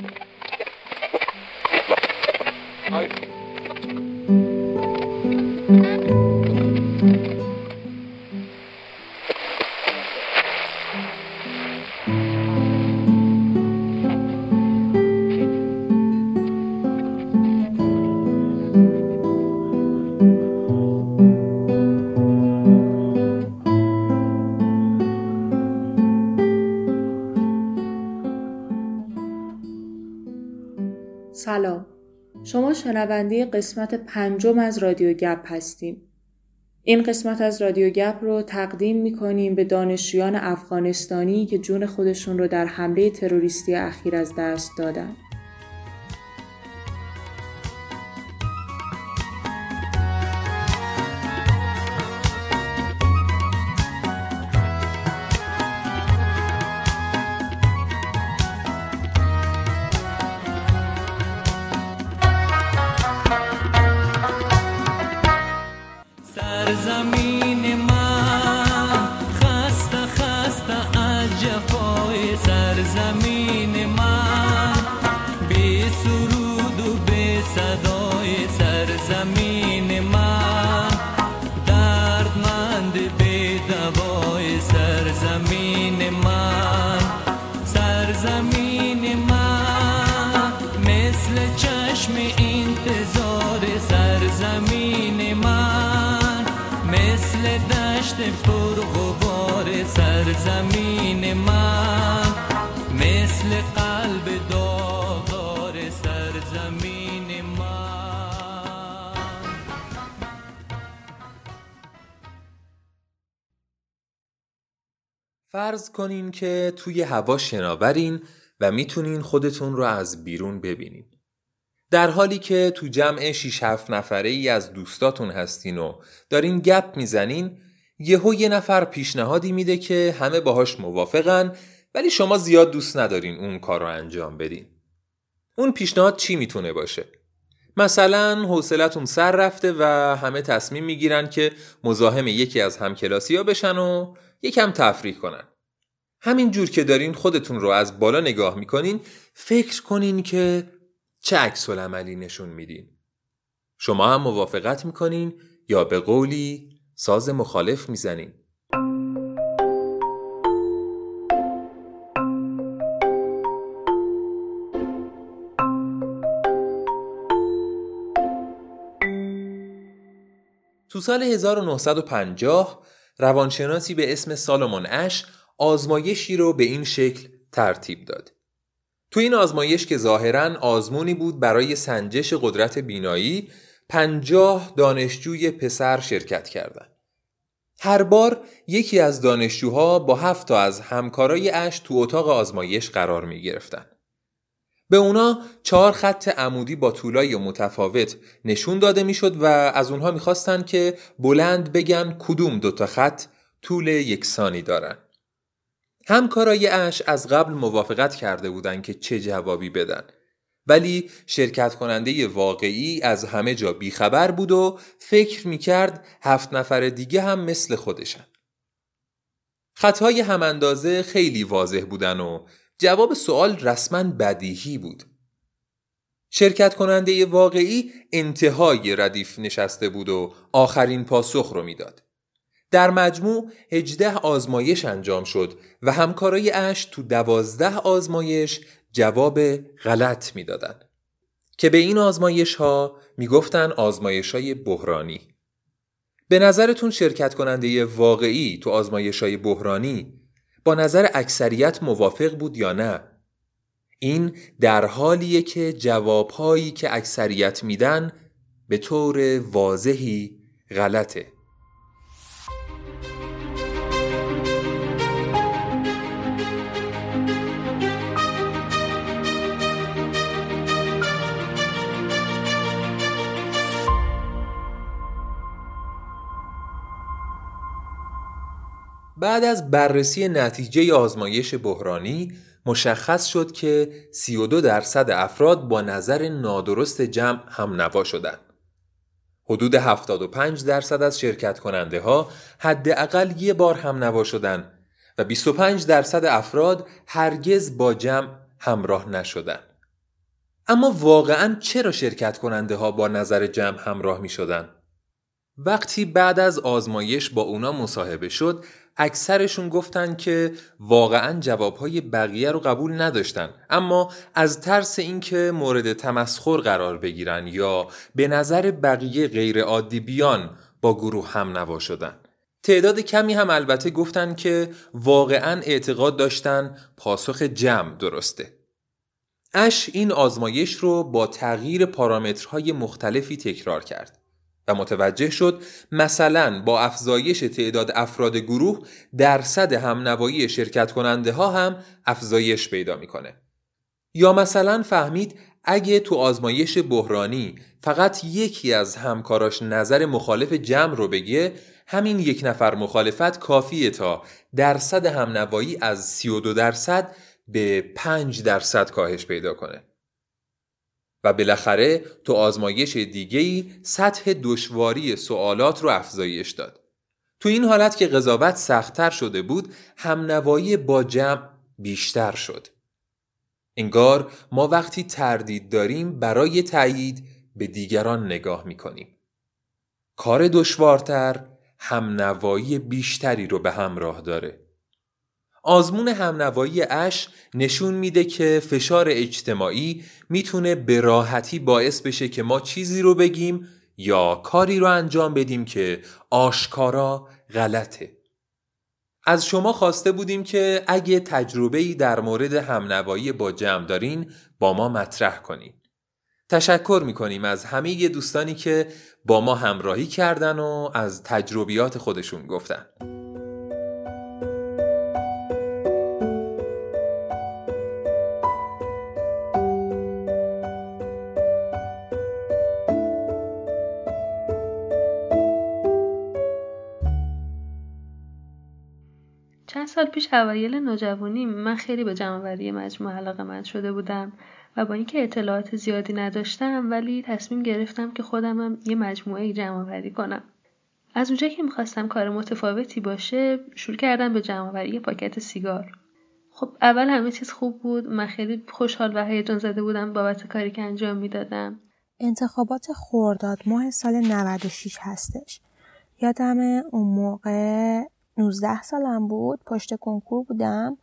سلام شنونده قسمت پنجم از رادیو گپ هستیم. این قسمت از رادیو گپ رو تقدیم می کنیم به دانشجویان افغانستانی که جون خودشون رو در حمله تروریستی اخیر از دست دادن فرض کنین که توی هوا شناورین و می‌تونین خودتون رو از بیرون ببینین. در حالی که تو جمع 6 7 نفره ای از دوستاتون هستین و دارین گپ می‌زنین یهو یه نفر پیشنهادی میده که همه باهاش موافقن ولی شما زیاد دوست ندارین اون کار رو انجام بدین. اون پیشنهاد چی می‌تونه باشه؟ مثلا حوصلتون سر رفته و همه تصمیم می‌گیرن که مزاحم یکی از همکلاسی ها بشن و یکم تفریح کنن. همین جور که دارین خودتون رو از بالا نگاه می‌کنین فکر کنین که چه عکس عملی نشون میدین. شما هم موافقت می‌کنین یا به قولی ساز مخالف می‌زنین. تو سال 1950 روانشناسی به اسم سالمون اش آزمایشی رو به این شکل ترتیب داد. تو این آزمایش که ظاهرا آزمونی بود برای سنجش قدرت بینایی پنجاه دانشجوی پسر شرکت کردند. هر بار یکی از دانشجوها با هفت تا از همکارای اش تو اتاق آزمایش قرار می گرفتن. به اونا چهار خط عمودی با طولای متفاوت نشون داده می‌شد و از اونها می‌خواستن که بلند بگن کدوم دوتا خط طول یکسانی دارن. همکارای اش از قبل موافقت کرده بودند که چه جوابی بدن ولی شرکت کننده واقعی از همه جا بیخبر بود و فکر می‌کرد هفت نفر دیگه هم مثل خودشن. خطهای هم اندازه خیلی واضح بودن و جواب سوال رسما بدیهی بود. شرکت کننده واقعی انتهای ردیف نشسته بود و آخرین پاسخ رو می‌داد. در مجموع هجده آزمایش انجام شد و همکارای اش تو دوازده آزمایش جواب غلط می‌دادند. که به این آزمایش ها می‌گفتن آزمایش های بحرانی. به نظرتون شرکت کننده واقعی تو آزمایش های بحرانی با نظر اکثریت موافق بود یا نه؟ این در حالیه که جوابهایی که اکثریت میدن به طور واضحی غلطه. بعد از بررسی نتیجه آزمایش بحرانی مشخص شد که 32 درصد افراد با نظر نادرست جمع هم نوا شدند. حدود 75 درصد از شرکت کننده ها حداقل یه بار هم نوا شدند و 25 درصد افراد هرگز با جمع همراه نشدند. اما واقعا چرا شرکت کننده ها با نظر جمع همراه می شدن؟ وقتی بعد از آزمایش با اونا مصاحبه شد اکثرشون گفتن که واقعا جوابهای بقیه رو قبول نداشتن. اما از ترس اینکه مورد تمسخر قرار بگیرن یا به نظر بقیه غیر عادی بیان با گروه هم نوا شدن. تعداد کمی هم البته گفتن که واقعا اعتقاد داشتن پاسخ جمع درسته. اش این آزمایش رو با تغییر پارامترهای مختلفی تکرار کرد. و متوجه شد مثلا با افزایش تعداد افراد گروه درصد همنوایی شرکت کننده ها هم افزایش پیدا می‌کنه. یا مثلا فهمید اگه تو آزمایش بحرانی فقط یکی از همکاراش نظر مخالف جمع رو بگه همین یک نفر مخالفت کافیه تا درصد همنوایی از 32 درصد به 5 درصد کاهش پیدا کنه. و بالاخره تو آزمایش دیگهی سطح دشواری سوالات رو افزایش داد. تو این حالت که قضاوت سختتر شده بود همنوایی با جمع بیشتر شد. انگار ما وقتی تردید داریم برای تایید به دیگران نگاه می‌کنیم. کار دشوارتر همنوایی بیشتری رو به همراه داره. آزمون همنوایی اش نشون میده که فشار اجتماعی می‌تونه به راحتی باعث بشه که ما چیزی رو بگیم یا کاری رو انجام بدیم که آشکارا غلطه. از شما خواسته بودیم که اگه تجربه‌ای در مورد همنوایی با جمع دارین با ما مطرح کنید. تشکر می‌کنیم از همه دوستانی که با ما همراهی کردن و از تجربیات خودشون گفتن. پیش اوایل نوجوانی من خیلی به جمعآوری مجموعه علاقه من شده بودم و با اینکه اطلاعات زیادی نداشتم ولی تصمیم گرفتم که خودمم یه مجموعه جمعآوری کنم. از اونجایی که می‌خواستم کار متفاوتی باشه شروع کردم به جمعآوری پاکت سیگار. خب اول همه چیز خوب بود. من خیلی خوشحال و هیجان زده بودم بابت کاری که انجام می‌دادم. انتخابات خورداد ماه سال 96 هستش. یادم اون موقع 19 سالم بود پشت کنکور بودم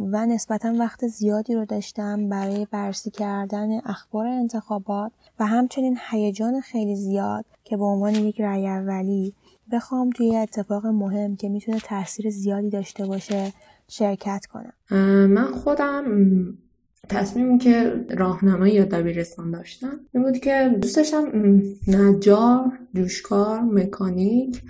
و نسبتا وقت زیادی رو داشتم برای بررسی کردن اخبار انتخابات و همچنین هیجان خیلی زیاد که به عنوان یک رأی اولی بخوام توی اتفاق مهم که می‌تونه تاثیر زیادی داشته باشه شرکت کنم. من خودم تصمیمی که راهنمایی یا دبیرستان داشتم این بود که دوست داشتم نجار جوشکار مکانیک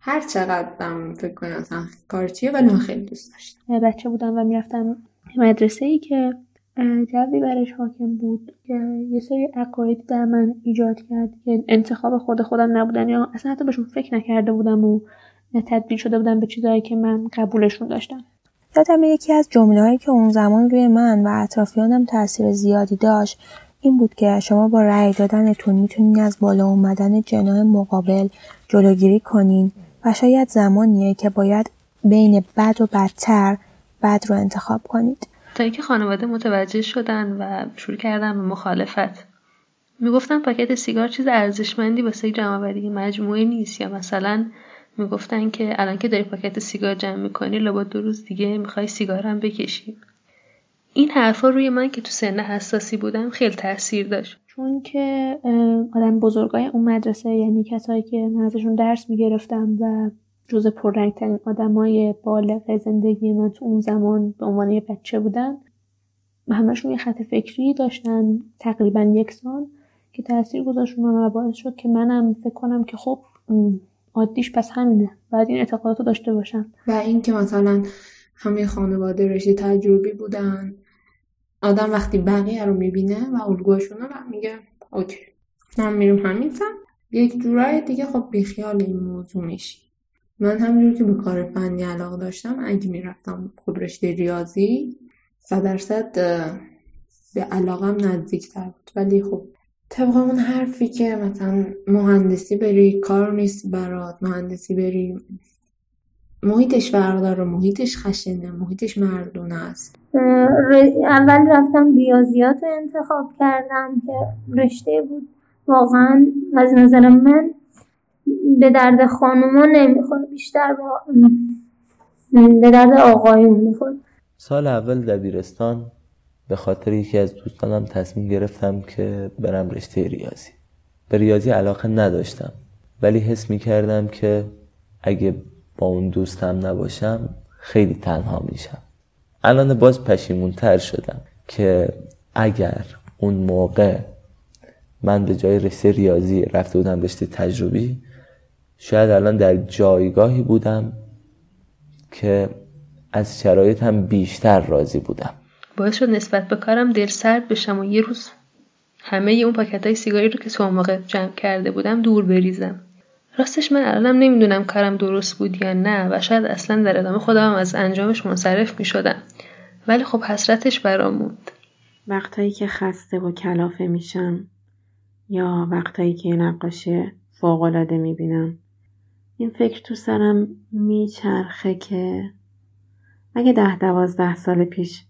هر چقدرم فکر کنم اصلا کار چیه ولی من خیلی دوست داشتم. بچه بودم و می‌رفتم مدرسه ای که جوی برش حاکم بود که یه سری عقاید در من ایجاد کرد که انتخاب خود خودم نبودن یا اصلا حتی بهشون فکر نکرده بودم و تدبیر شده بودم به چیزهایی که من قبولشون داشتم. یادم یکی از جمله که اون زمان روی من و اطرافیانم تاثیر زیادی داشت این بود که شما با رأی دادنتون می‌تونین از بالا اومدن جناه مقابل جلوگیری کنین و شاید زمانیه که باید بین بد و بدتر بد رو انتخاب کنید. تا اینکه خانواده متوجه شدن و شروع کردن به مخالفت. می‌گفتن پاکت سیگار چیز ارزشمندی واسه جمعآوری مجموعه نیست یا مثلا می‌گفتن که الان که داری پاکت سیگار جمع می‌کنی لابد دو روز دیگه می‌خوای سیگارم بکشی. این حرفا روی من که تو سن حساسی بودم خیلی تاثیر داشت. چون که آدم بزرگای اون مدرسه یعنی کسایی که من ازشون درس می‌گرفتم و جز پررنگترین آدمای بالغ زندگی من تو اون زمان به عنوان یه بچه بودن همشون یه خط فکری داشتن تقریبا یک سال که تاثیر گذاشت و باعث شد که منم فکر کنم که خب عادیش پس همینه. باید این اعتقادات رو داشته باشم و اینکه مثلا همه خانواده رشته تجربی بودن آدم وقتی بقیه رو می‌بینه و الگوشونه و میگه اوکی ما میریم همین یک جورای دیگه خب بیخیال این موضوع میشی. من همینجور که به کار فنی علاقه داشتم اگه می‌رفتم خب رشته ریاضی صد درصد به علاقم نزدیکتر بود. ولی خب طبق اون حرفی که مثلا مهندسی بری کار نیست برات. مهندسی بری محیطش فرق داره محیطش خشنه محیطش مردونه است. اول رفتم ریاضیات رو انتخاب کردم که رشته بود. واقعا از نظر من به درد خانوما نمی‌خواد بیشتر به درد آقایون می‌خواد سال اول دبیرستان به خاطر یکی از دوستانم تصمیم گرفتم که برم رشته ریاضی. به ریاضی علاقه نداشتم. ولی حس می کردم که اگه با اون دوستم نباشم خیلی تنها میشم. الان باز پشیمونتر شدم که اگر اون موقع من به جای رشته ریاضی رفته بودم رشته تجربی شاید الان در جایگاهی بودم که از شرایطم بیشتر راضی بودم. باعث شد نسبت به کارم دل سرد بشم و یه روز همه اون پاکت های سیگاری رو که تو موقع جمع کرده بودم دور بریزم. راستش من الانم نمی‌دونم کارم درست بود یا نه و شاید اصلا در ادامه خودم از انجامش منصرف می شدم ولی خب حسرتش برام موند. وقتایی که خسته و کلافه میشم یا وقتایی که نقاشی فوقالعاده می‌بینم این فکر تو سرم میچرخه که اگه ده دوازده سال پیش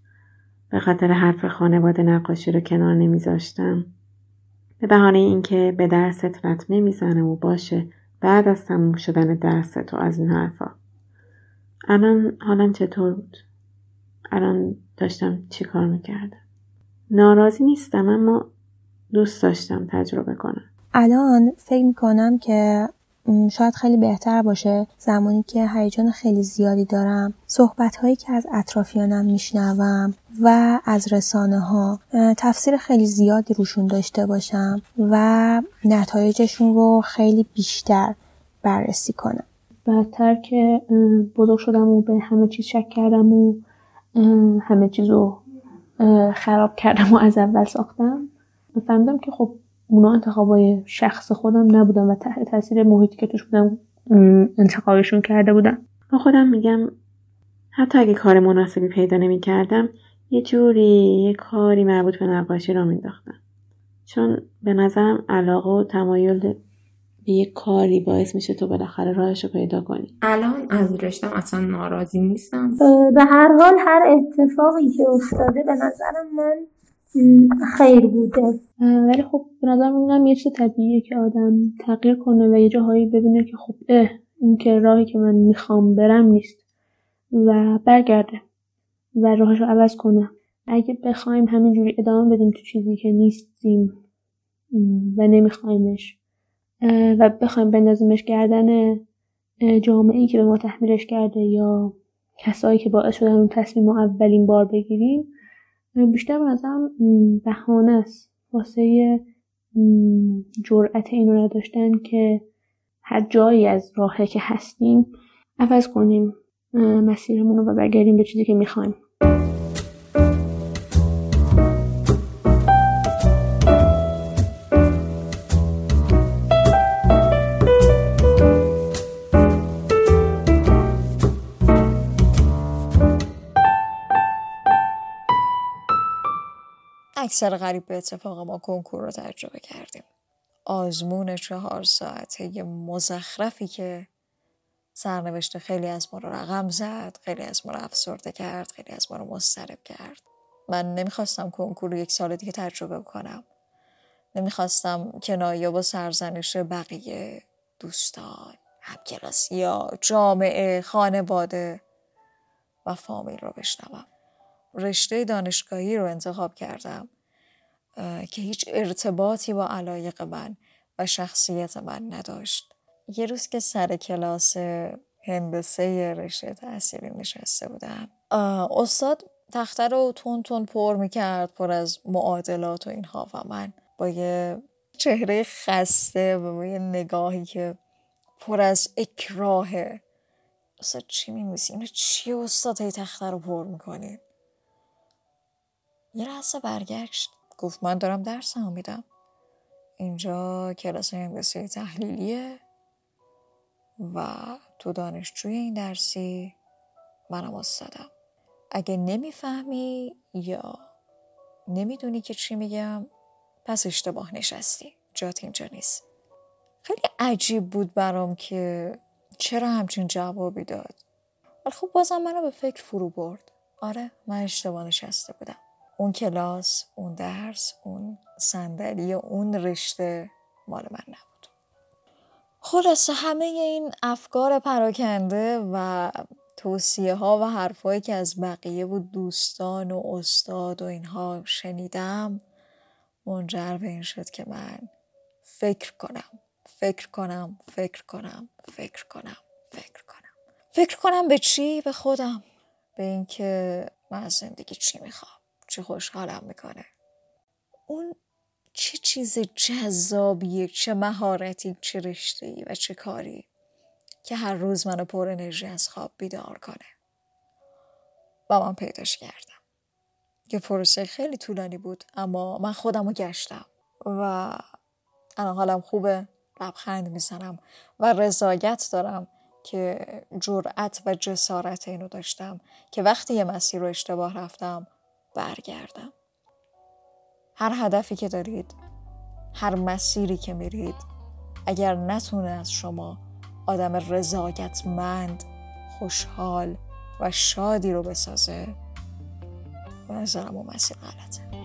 به خاطر حرف خانواده نقاشی رو کنار نمیذاشتم. به بهانه اینکه به درست لطمه می‌زنه و باشه بعد از تموم شدن درست و از این حرفا. الان حالم چطور بود؟ الان داشتم چی کار می‌کردم؟ ناراضی نیستم اما دوست داشتم تجربه کنم. الان فکر می‌کنم که شاید خیلی بهتر باشه. زمانی که هیجان خیلی زیادی دارم صحبت هایی که از اطرافیانم میشنوم و از رسانه ها تفسیر خیلی زیادی روشون داشته باشم و نتایجشون رو خیلی بیشتر بررسی کنم. بعدتر که بزرگ شدم و به همه چیز شک کردم و همه چیز رو خراب کردم و از اول ساختم فهمیدم که خب اونا انتخابای شخص خودم نبودن و تحت تاثیر محیطی که توش بودم انتخابشون کرده بودم با خودم میگم حتی اگه کار مناسبی پیدا نمی کردم یه جوری یه کاری مربوط به نقاشی را مینداختم چون به نظرم علاقه و تمایل به یه کاری باعث میشه تو بالاخره راهش رو پیدا کنی. الان از رشتم اصلا ناراضی نیستم. به هر حال هر اتفاقی که افتاده به نظرم من خیر بوده ولی خب به نظر میگم یه چیز طبیعیه که آدم تغییر کنه و یه جاهایی ببینه که خب اه این که راهی که من می‌خوام برم نیست و برگرده و راهش رو عوض کنه. اگه بخوایم همینجوری ادامه بدیم تو چیزی که نیستیم و نمیخوایمش و بخوایم بندازیمش گردن جامعه ای که به ما تحمیلش کرده یا کسایی که باعث شدن اون تصمیم اولین بار بگیریم بیشتر به نظرم بهانه است. واسه جرأت اینو نداشتن که هر جایی از راهه که هستیم عوض کنیم مسیرمون رو و برگردیم به چیزی که می‌خوایم. اکثر غریب به اتفاق ما کنکور رو تجربه کردیم. آزمون چهار ساعته مزخرفی که سرنوشت خیلی از ما رو رقم زد خیلی از ما رو افسرده کرد خیلی از ما رو مسترب کرد. من نمی‌خواستم کنکور رو یک سال دیگه تجربه کنم. نمی‌خواستم کنایه با سرزنش بقیه دوستان همکلاسی یا جامعه خانواده و فامیل رو بشنوم. رشته دانشگاهی رو انتخاب کردم. که هیچ ارتباطی با علایق من و شخصیت من نداشت یه روز که سر کلاس هندسه رشته تحصیلی نشسته بودم استاد تخته رو تون تون پر می‌کرد پر از معادلات و اینها و من با یه چهره خسته و با یه نگاهی که پر از اکراهه استاد چی میمیسی؟ اینو چی استاد هی تخته رو پر می‌کنید؟ یه لحظه برگشت گفت من دارم درس هم میدم. اینجا کلاس هندسه تحلیلیه و تو دانشجوی این درسی منم استادم. اگه نمی‌فهمی یا نمی‌دونی که چی میگم پس اشتباه نشستی. جات اینجا نیست. خیلی عجیب بود برام که چرا همچین جوابی داد. ولی خب بازم منو به فکر فرو برد. آره من اشتباه نشسته بودم. اون کلاس اون درس اون صندلی اون رشته مال من نبود. خلاصه همه این افکار پراکنده و توصیه ها و حرفایی که از بقیه و دوستان و استاد و اینها شنیدم منجر به این شد که من فکر کنم فکر کنم فکر کنم فکر کنم فکر کنم. فکر کنم به چی؟ به خودم. به اینکه من از زندگی چی می‌خوام؟ چی خوشحالم می‌کنه. اون چه چیز جذابیه چه مهارتی چه رشته و چه کاری که هر روز منو پر انرژی از خواب بیدار کنه. و من پیداش کردم. یه پروسه خیلی طولانی بود اما من خودم رو گشتم و الان حالم خوبه لبخند می‌زنم و رضایت دارم که جرأت و جسارت اینو داشتم که وقتی یه مسیر رو اشتباه رفتم برگردم. هر هدفی که دارید هر مسیری که میرید اگر نتونه از شما آدم رضایتمند خوشحال و شادی رو بسازه به نظرم اون مسیر غلطه.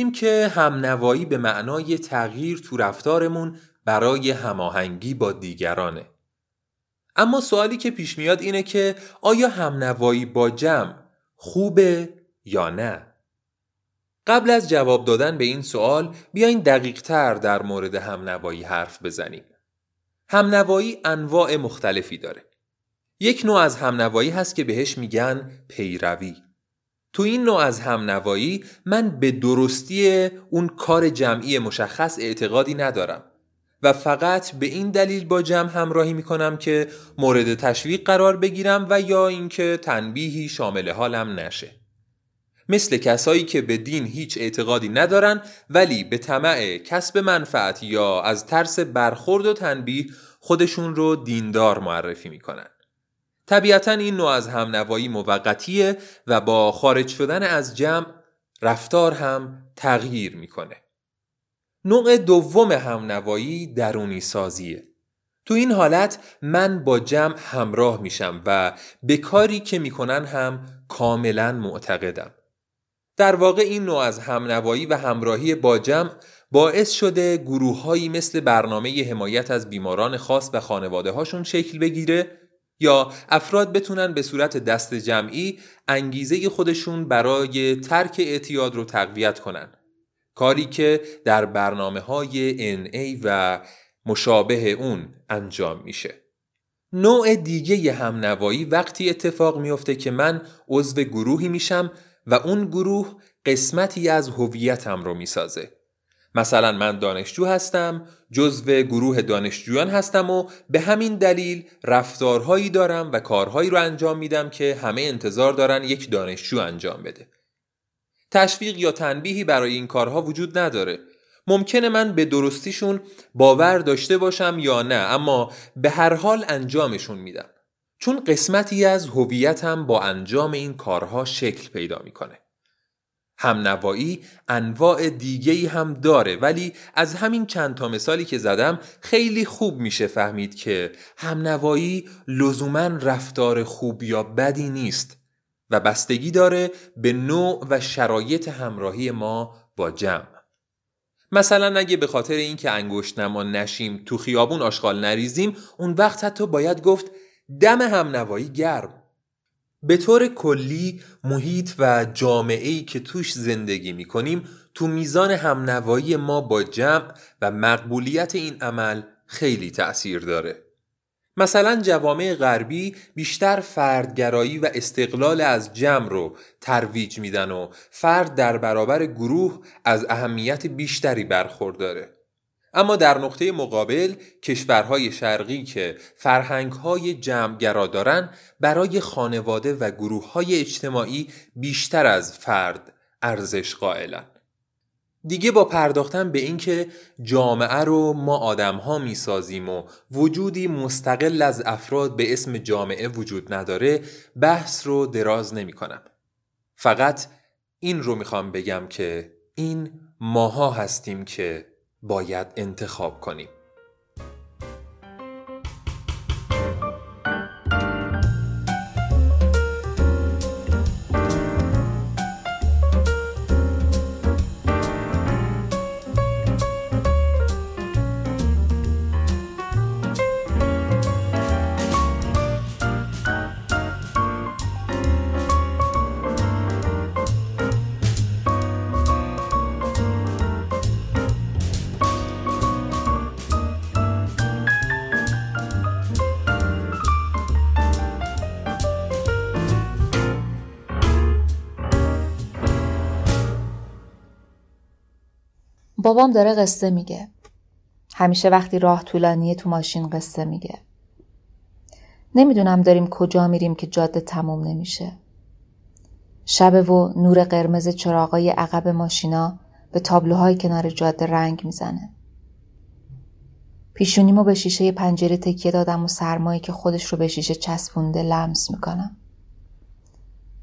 گفتیم که همنوایی به معنای تغییر تو رفتارمون برای هماهنگی با دیگرانه. اما سوالی که پیش میاد اینه که آیا همنوایی با جمع خوبه یا نه؟ قبل از جواب دادن به این سوال بیاین دقیق تر در مورد همنوایی حرف بزنیم. همنوایی انواع مختلفی داره. یک نوع از همنوایی هست که بهش میگن پیروی. تو این نوع از همنوایی من به درستی اون کار جمعی مشخص اعتقادی ندارم و فقط به این دلیل با جمع همراهی می‌کنم که مورد تشویق قرار بگیرم و یا اینکه تنبیهی شامل حالم نشه. مثل کسایی که به دین هیچ اعتقادی ندارن ولی به طمع کسب منفعت یا از ترس برخورد و تنبیه خودشون رو دیندار معرفی می‌کنن. طبیعتا این نوع از همنوایی موقتیه و با خارج شدن از جمع رفتار هم تغییر می‌کنه. نوع دوم همنوایی درونی سازیه. تو این حالت من با جمع همراه میشم و به کاری که می‌کنن هم کاملا معتقدم. در واقع این نوع از همنوایی و همراهی با جمع باعث شده گروههایی مثل برنامه حمایت از بیماران خاص و خانواده هاشون شکل بگیره یا افراد بتونن به صورت دست جمعی انگیزه خودشون برای ترک اعتیاد رو تقویت کنن. کاری که در برنامه های NA و مشابه اون انجام میشه. نوع دیگه همنوایی وقتی اتفاق میفته که من عضو گروهی میشم و اون گروه قسمتی از هویتم رو می‌سازه. مثلا من دانشجو هستم جزو گروه دانشجویان هستم و به همین دلیل رفتارهایی دارم و کارهایی رو انجام میدم که همه انتظار دارن یک دانشجو انجام بده. تشویق یا تنبیهی برای این کارها وجود نداره. ممکنه من به درستیشون باور داشته باشم یا نه اما به هر حال انجامشون میدم. چون قسمتی از هویتم با انجام این کارها شکل پیدا می‌کنه. همنوایی انواع دیگه هم داره. ولی از همین چند تا مثالی که زدم خیلی خوب میشه فهمید که همنوایی لزوما رفتار خوب یا بدی نیست و بستگی داره به نوع و شرایط همراهی ما با جمع. مثلا اگه به خاطر اینکه انگشت نما نشیم تو خیابون آشغال نریزیم اون وقت حتی باید گفت دم همنوایی گرم. به طور کلی محیط و جامعه‌ای که توش زندگی می کنیم تو میزان همنوایی ما با جمع و مقبولیت این عمل خیلی تأثیر داره. مثلا جوامع غربی بیشتر فردگرایی و استقلال از جمع رو ترویج میدن و فرد در برابر گروه از اهمیت بیشتری برخورداره. اما در نقطه مقابل کشورهای شرقی که فرهنگهای جمعگرا دارن برای خانواده و گروههای اجتماعی بیشتر از فرد ارزش قائلن. دیگه با پرداختن به اینکه جامعه رو ما آدم ها می سازیم و وجودی مستقل از افراد به اسم جامعه وجود نداره بحث رو دراز نمی کنم. فقط این رو می‌خوام بگم که این ماها هستیم که باید انتخاب کنیم. بابام داره قصه میگه. همیشه وقتی راه طولانیه تو ماشین قصه میگه. نمی‌دونم داریم کجا میریم که جاده تموم نمیشه. شب و نور قرمز چراغای عقب ماشینا به تابلوهای کنار جاده رنگ می‌زنه. پیشونیمو به شیشه پنجره تکیه دادم و سرمایی که خودش رو به شیشه چسبونده لمس می‌کنم.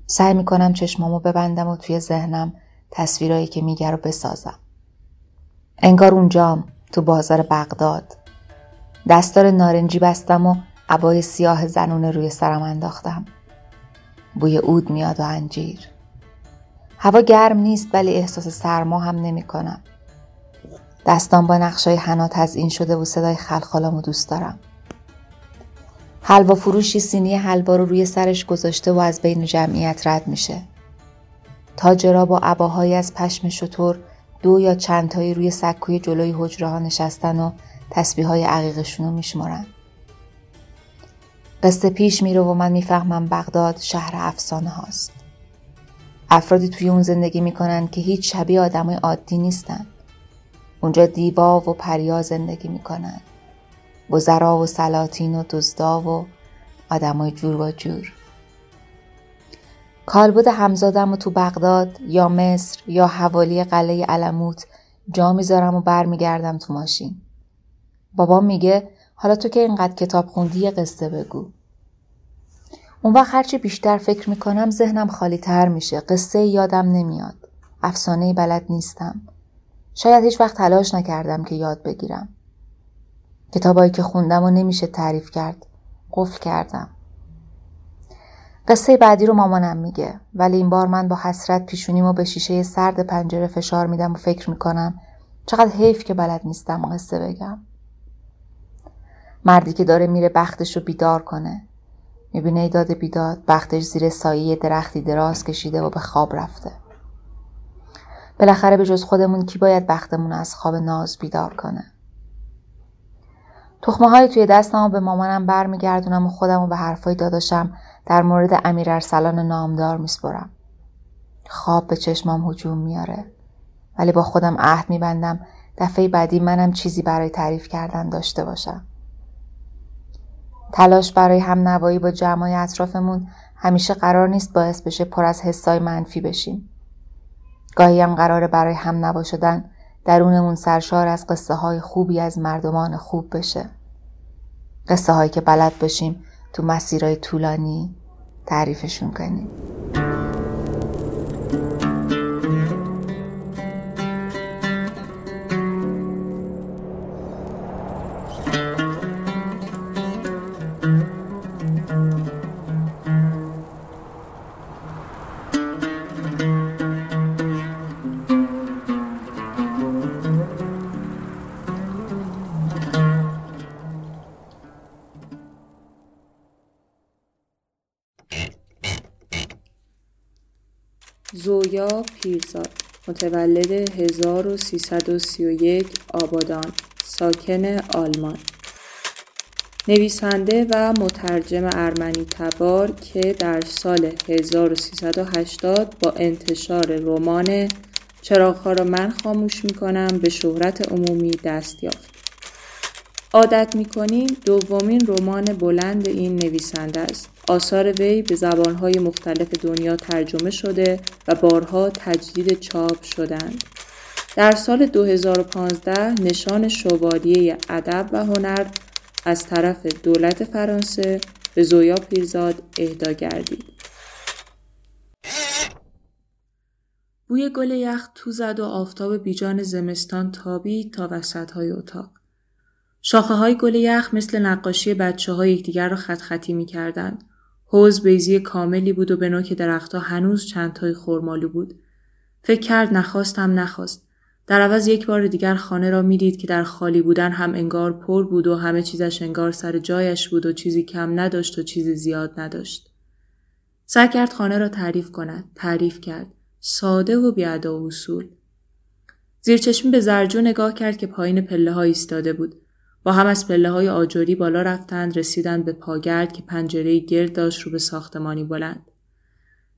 سعی می‌کنم چشمامو ببندم و توی ذهنم تصویرایی که میگه رو بسازم. انگار اونجام تو بازار بغداد دستار نارنجی بستم و عبای سیاه زنونه روی سرم انداختم بوی اود میاد و انجیر هوا گرم نیست ولی احساس سرما هم نمی کنم. دستان با نقشای حنا تزئین شده و صدای خلخالامو دوست دارم. حلوا فروشی سینی حلوا رو روی سرش گذاشته و از بین جمعیت رد میشه. تاجرا با عباهایی از پشم شطور دو یا چند تایی روی سکوی جلوی حجره ها نشستن و تسبیح های عقیقشون رو میشمارن. قصه پیش میره و من می‌فهمم بغداد شهر افسانه هاست. افرادی توی اون زندگی می‌کنن که هیچ شبیه آدمای عادی نیستن. اونجا دیبا و پریا زندگی می‌کنن. وزرا و سلاطین و دزدا و آدمای جور و جور. کالبد همزادم و تو بغداد یا مصر یا حوالی قلعه علموت جا می‌ذارم و برمیگردم تو ماشین. بابام میگه حالا تو که اینقدر کتاب خوندی یه قصه بگو. اون وقت هرچی بیشتر فکر می‌کنم ذهنم خالی تر میشه. قصه یادم نمیاد. افسانه بلد نیستم. شاید هیچ وقت تلاش نکردم که یاد بگیرم. کتابایی که خوندم و نمیشه تعریف کرد. قفل کردم. قصه بعدی رو مامانم میگه. ولی این بار من با حسرت پیشونیمو به شیشه سرد پنجره فشار میدم و فکر می‌کنم چقدر حیف که بلد نیستم قصه بگم. مردی که داره میره بختش رو بیدار کنه. می‌بینه ایداد بیداد بختش زیر سایه درختی دراز کشیده و به خواب رفته. بالاخره به جز خودمون کی باید بختمون از خواب ناز بیدار کنه؟ تخمه های توی دستم به مامانم برمیگردونم و خودم و به حرفای داداشم در مورد امیر ارسلان نامدار میسپرم. خواب به چشمام هجوم میاره. ولی با خودم عهد میبندم دفعه بعدی منم چیزی برای تعریف کردن داشته باشم. تلاش برای هم نوایی با جمعای اطرافمون همیشه قرار نیست باعث بشه پر از حسای منفی بشیم. گاهی هم قراره برای هم نوا شدن درونمون سرشار از قصه های خوبی از مردمان خوب بشه. قصه هایی که بلد باشیم تو مسیرهای طولانی تعریفشون کنیم. زویا پیرزاد متولد 1331 آبادان ساکن آلمان نویسنده و مترجم ارمنی تبار که در سال 1380 با انتشار رمان چراغها را من خاموش می کنم به شهرت عمومی دست یافت. عادت می کنیم دومین رمان بلند این نویسنده است. آثار وی به زبانهای مختلف دنیا ترجمه شده و بارها تجدید چاپ شدند. در سال 2015 نشان شوالیه ادب و هنر از طرف دولت فرانسه به زویا پیرزاد اهدا گردید. بوی گل یخ تو زد و آفتاب بیجان زمستان تابی تا وسط های اتاق. شاخه های گل یخ مثل نقاشی بچه های یکدیگر را خط خطی می کردند. حوز بیزی کاملی بود و به نوک درختها هنوز چند تای خورمالو بود. فکر کرد نخواستم نخواست. در عوض یک بار دیگر خانه را می‌دید که در خالی بودن هم انگار پر بود و همه چیزش انگار سر جایش بود و چیزی کم نداشت و چیزی زیاد نداشت. سعی کرد خانه را تعریف کند. تعریف کرد. ساده و بیادا و اصول. زیر چشمی به زرجو نگاه کرد که پایین پله ها ایستاده بود. با هم از پله های آجوری بالا رفتند رسیدند به پاگرد که پنجره گرد داشت رو به ساختمانی بلند.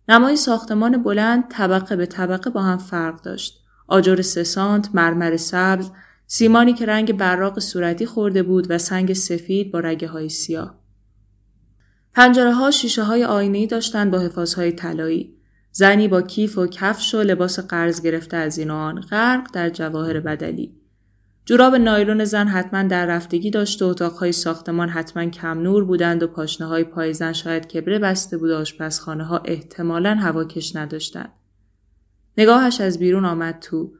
نمای ساختمان بلند طبقه به طبقه با هم فرق داشت. آجر سسانت، مرمر سبز، سیمانی که رنگ براق صورتی خورده بود و سنگ سفید با رگه های سیاه. پنجره ها شیشه های آینهی داشتند با حفاظ های طلایی. زنی با کیف و کفش و لباس قرض گرفته از این آن غرق در جواهر بدلی. جوراب نایلون زن حتما در رفتگی داشت و اتاقهای ساختمان حتما کم نور بودند و پاشنه های پای زن شاید کبره بسته بود و آشپزخانه ها احتمالا هواکش نداشتند. نگاهش از بیرون آمد تو.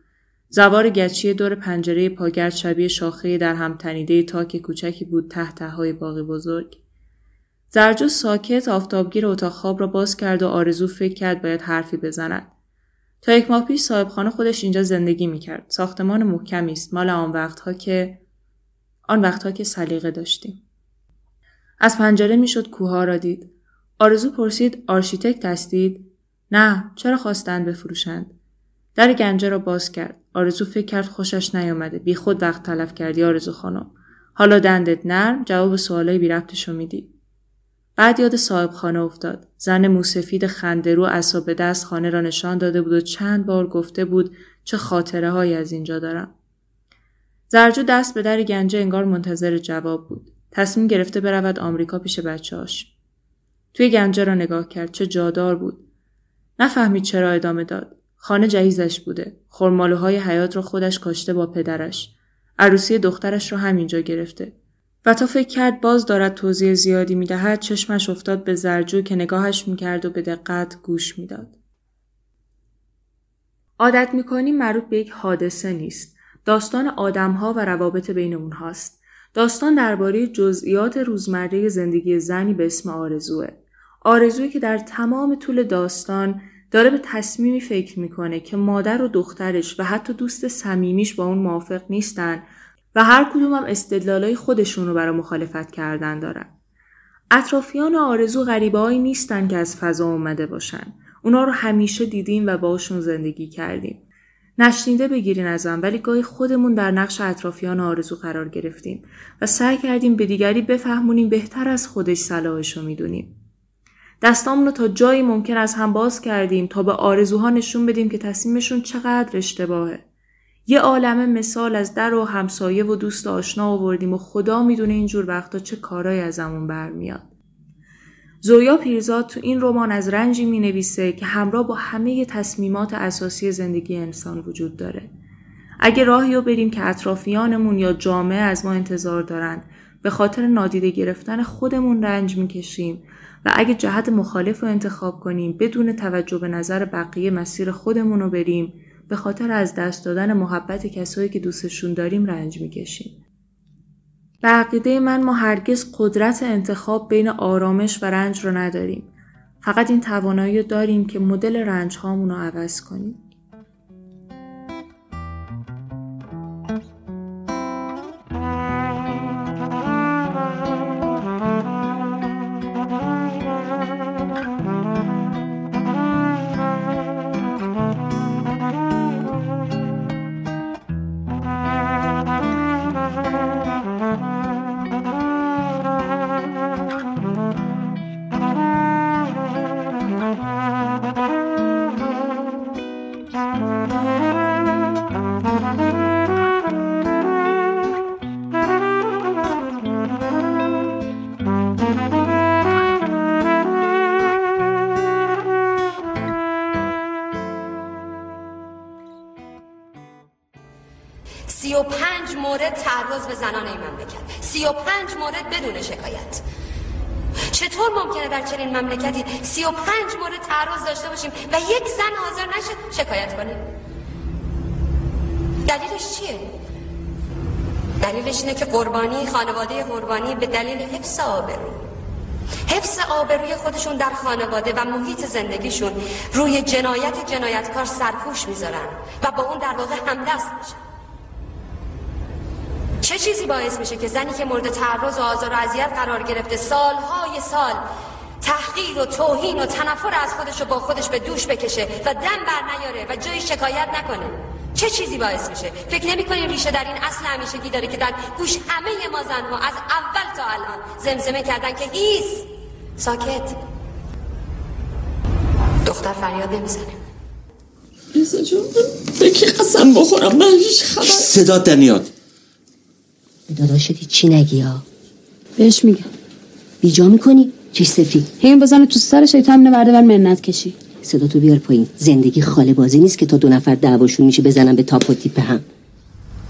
زوار گچی دور پنجره پاگرد شبیه شاخه در هم تنیده تاک کوچکی بود تحت های باقی بزرگ. زرجو ساکت آفتابگیر اتاق خواب را باز کرد و آرزو فکر کرد باید حرفی بزند. تا یک ماه پیش صاحبخانه خودش اینجا زندگی می‌کرد. ساختمان محکمی است مال آن وقتها که آن وقتها که سلیقه داشتیم. از پنجره می‌شد کوه‌ها را دید. آرزو پرسید آرشیتکت هستید؟ نه چرا خواستند بفروشند در گنجه را باز کرد آرزو فکر کرد خوشش نیامده بی خود وقت تلف کردی آرزو خانم حالا دندت نرم جواب سوالای بی ربطشو میدی بعد یاد صاحب خانه افتاد زن موسفید خندرو عصا به دست خانه را نشان داده بود و چند بار گفته بود چه خاطره هایی از اینجا دارم زرجو دست به در گنجه انگار منتظر جواب بود تصمیم گرفته برود آمریکا پیش بچه‌هاش توی گنجه را نگاه کرد چه جادار بود نفهمید چرا ادامه داد. خانه جهیزش بوده. خرمالوهای حیات را خودش کاشته با پدرش. عروسی دخترش را همینجا گرفته. و تا فکر کرد باز دارد توضیح زیادی می‌دهد چشمش افتاد به زرجو که نگاهش می‌کرد و به دقت گوش می‌داد. عادت می‌کنیم مربوط به یک حادثه نیست. داستان آدمها و روابط بین اونهاست. داستان درباره جزئیات روزمره زندگی زنی به اسم آرزوه. آرزویی که در تمام طول داستان داره به تصمیمی فکر می‌کنه که مادر و دخترش و حتی دوست صمیمیش با اون موافق نیستن و هر کدوم هم استدلالای خودشون رو برای مخالفت کردن دارن. اطرافیان آرزو غریبه نیستن که از فضا اومده باشن. اونا رو همیشه دیدیم و باشون زندگی کردیم. نشنیده بگیرین ازم ولی گاهی خودمون در نقش اطرافیان آرزو قرار گرفتیم و سعی کردیم به دیگری بفهمونیم بهتر از خودش صلاحش رو می‌دونیم. دستامون رو تا جایی ممکن از هم باز کردیم تا به آرزوها نشون بدیم که تصمیمشون چقدر اشتباهه. یه عالمه مثال از در و همسایه و دوست آشنا آوردیم و خدا می‌دونه اینجور وقتا چه کارایی ازمون برمیاد. زویا پیرزاد تو این رمان از رنجی می نویسه که همراه با همه تصمیمات اساسی زندگی انسان وجود داره. اگه راهی رو بریم که اطرافیانمون یا جامعه از ما انتظار دارن به خاطر نادیده گرفتن خودمون رنج می‌کشیم و اگه جهت مخالف رو انتخاب کنیم بدون توجه به نظر بقیه مسیر خودمون رو بریم به خاطر از دست دادن محبت کسایی که دوستشون داریم رنج می‌کشیم. به عقیده من ما هرگز قدرت انتخاب بین آرامش و رنج رو نداریم. فقط این توانایی داریم که مدل رنج هامون رو عوض کنیم. پنج مورد تعرض به زنان این مملکت. سی و پنج مورد بدون شکایت. چطور ممکنه در چنین مملکتی سی و پنج مورد تعرض داشته باشیم و یک زن حاضر نشه شکایت کنه؟ دلیلش چیه؟ دلیلش اینه که قربانی خانواده قربانی به دلیل حفظ آبرو. حفظ آبروی خودشون در خانواده و محیط زندگیشون روی جنایت جنایتکار سرپوش می‌ذارن و با اون در واقع همدست میشن. چه چیزی باعث میشه که زنی که مورد تعرض و آزار و اذیت قرار گرفته سالهای سال تحقیر و توهین و تنفر از خودش رو با خودش به دوش بکشه و دم بر نیاره و جایی شکایت نکنه؟ چه چیزی باعث میشه؟ فکر نمی کنیم ریشه در این اصل همیشگی داره که در گوش همه ما زنها از اول تا الان زمزمه کردن که هیس؟ ساکت. دختر فریاد نمی‌زنه. رزا جون بکی قسم بخورم من هیچ خبر صدا دنیاد داداشتی چی نگی ها؟ بهش میگم. بیجا می‌کنی؟ چی سفید؟ هیم بزنه تو سر شیطان نورده بر منت کشی. صدا تو بیار پایین. زندگی خاله بازی نیست که تا دو نفر دعواشون میشه بزنن به تاپ و تیپ هم.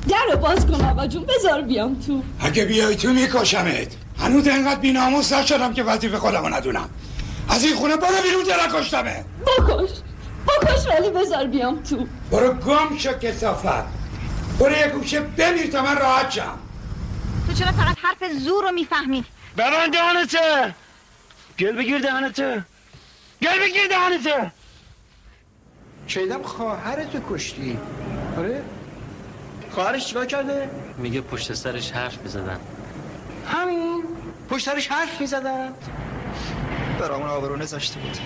در باز کن آقا جون بذار بیام تو. اگه بیای تو میکشمت. هنوز انقدر بیناموس نشدم که وظیفه خودمو ندونم. از این خونه برو بیرون دل کشتمه بکش بکش ولی بذار بیام تو. برو گم شو کسافت. برو یه گوشه بمیر تا من راحت شم. تو چرا فقط حرف زور رو می‌فهمی؟ ببند دهانته گل بگیر دهانته گل بگیر دهانته شیدم خواهرتو کشتی؟ آره. خواهرش چیکار کرده؟ میگه پشت سرش حرف می‌زدن. همین. پشت سرش حرف می‌زدن. برامون آبرو نذاشته بود.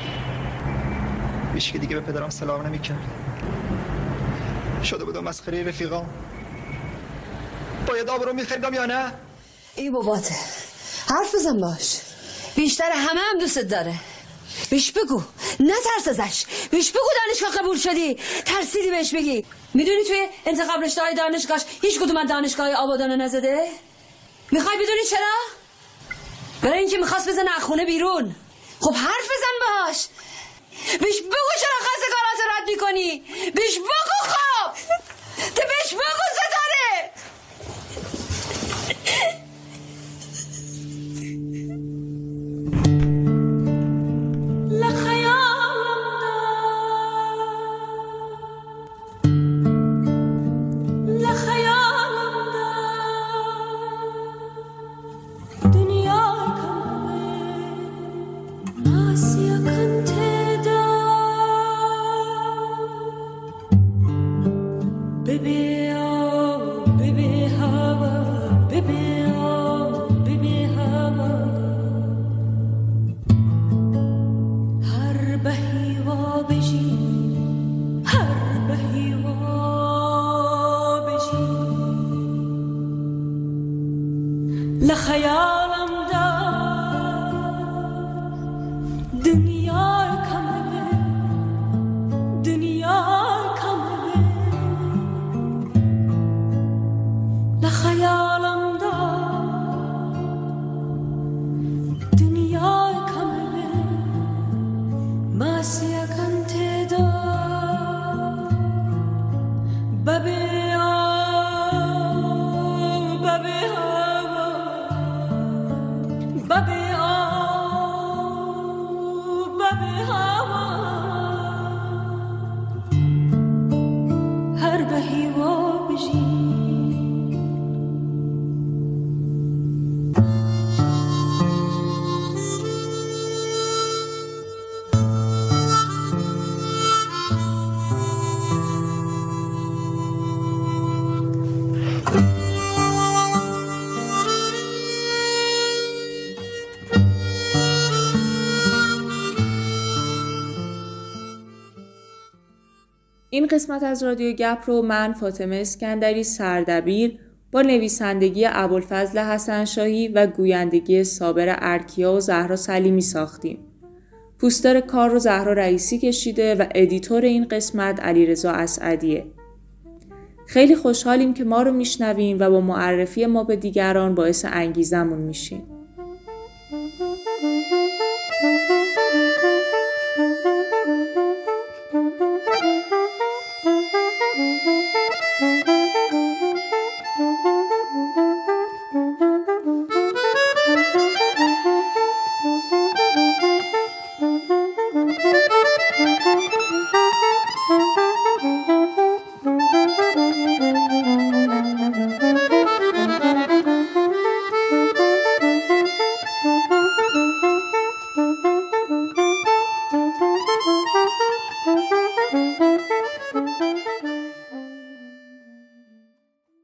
هیچ که دیگه به پدرم سلام نمی‌کرد. شده بودم مسخره رفیقام. باید آبرو میخریدم یا نه؟ ای باباته حرف بزن باش. بیشتر همه هم دوستت داره. بیش بگو نه ترس ازش. بیش بگو دانشگاه قبول شدی. ترسیدی بهش بگی. می‌دونی توی انتخاب رشته های دانشگاهش هیچ کدوم از دانشگاه آبادانو نزده؟ می‌خوای بدونی چرا؟ برای اینکه می‌خواست بزن خونه بیرون. خب حرف بزن باش. بیش بگو چرا خواستگارات رد می‌کنی. بیش بگو خب. تو بیش بگو לחיה העולם این قسمت از رادیو گپ رو من فاطمه اسکندری سردبیر با نویسندگی ابوالفضل حسن شاهی و گویندگی صابر ارکیا و زهرا سلیمی ساختیم. پوستر کار رو زهرا رئیسی کشیده و editor این قسمت علیرضا اسعدیه. خیلی خوشحالیم که ما رو میشنویم و با معرفی ما به دیگران باعث انگیزمون میشین.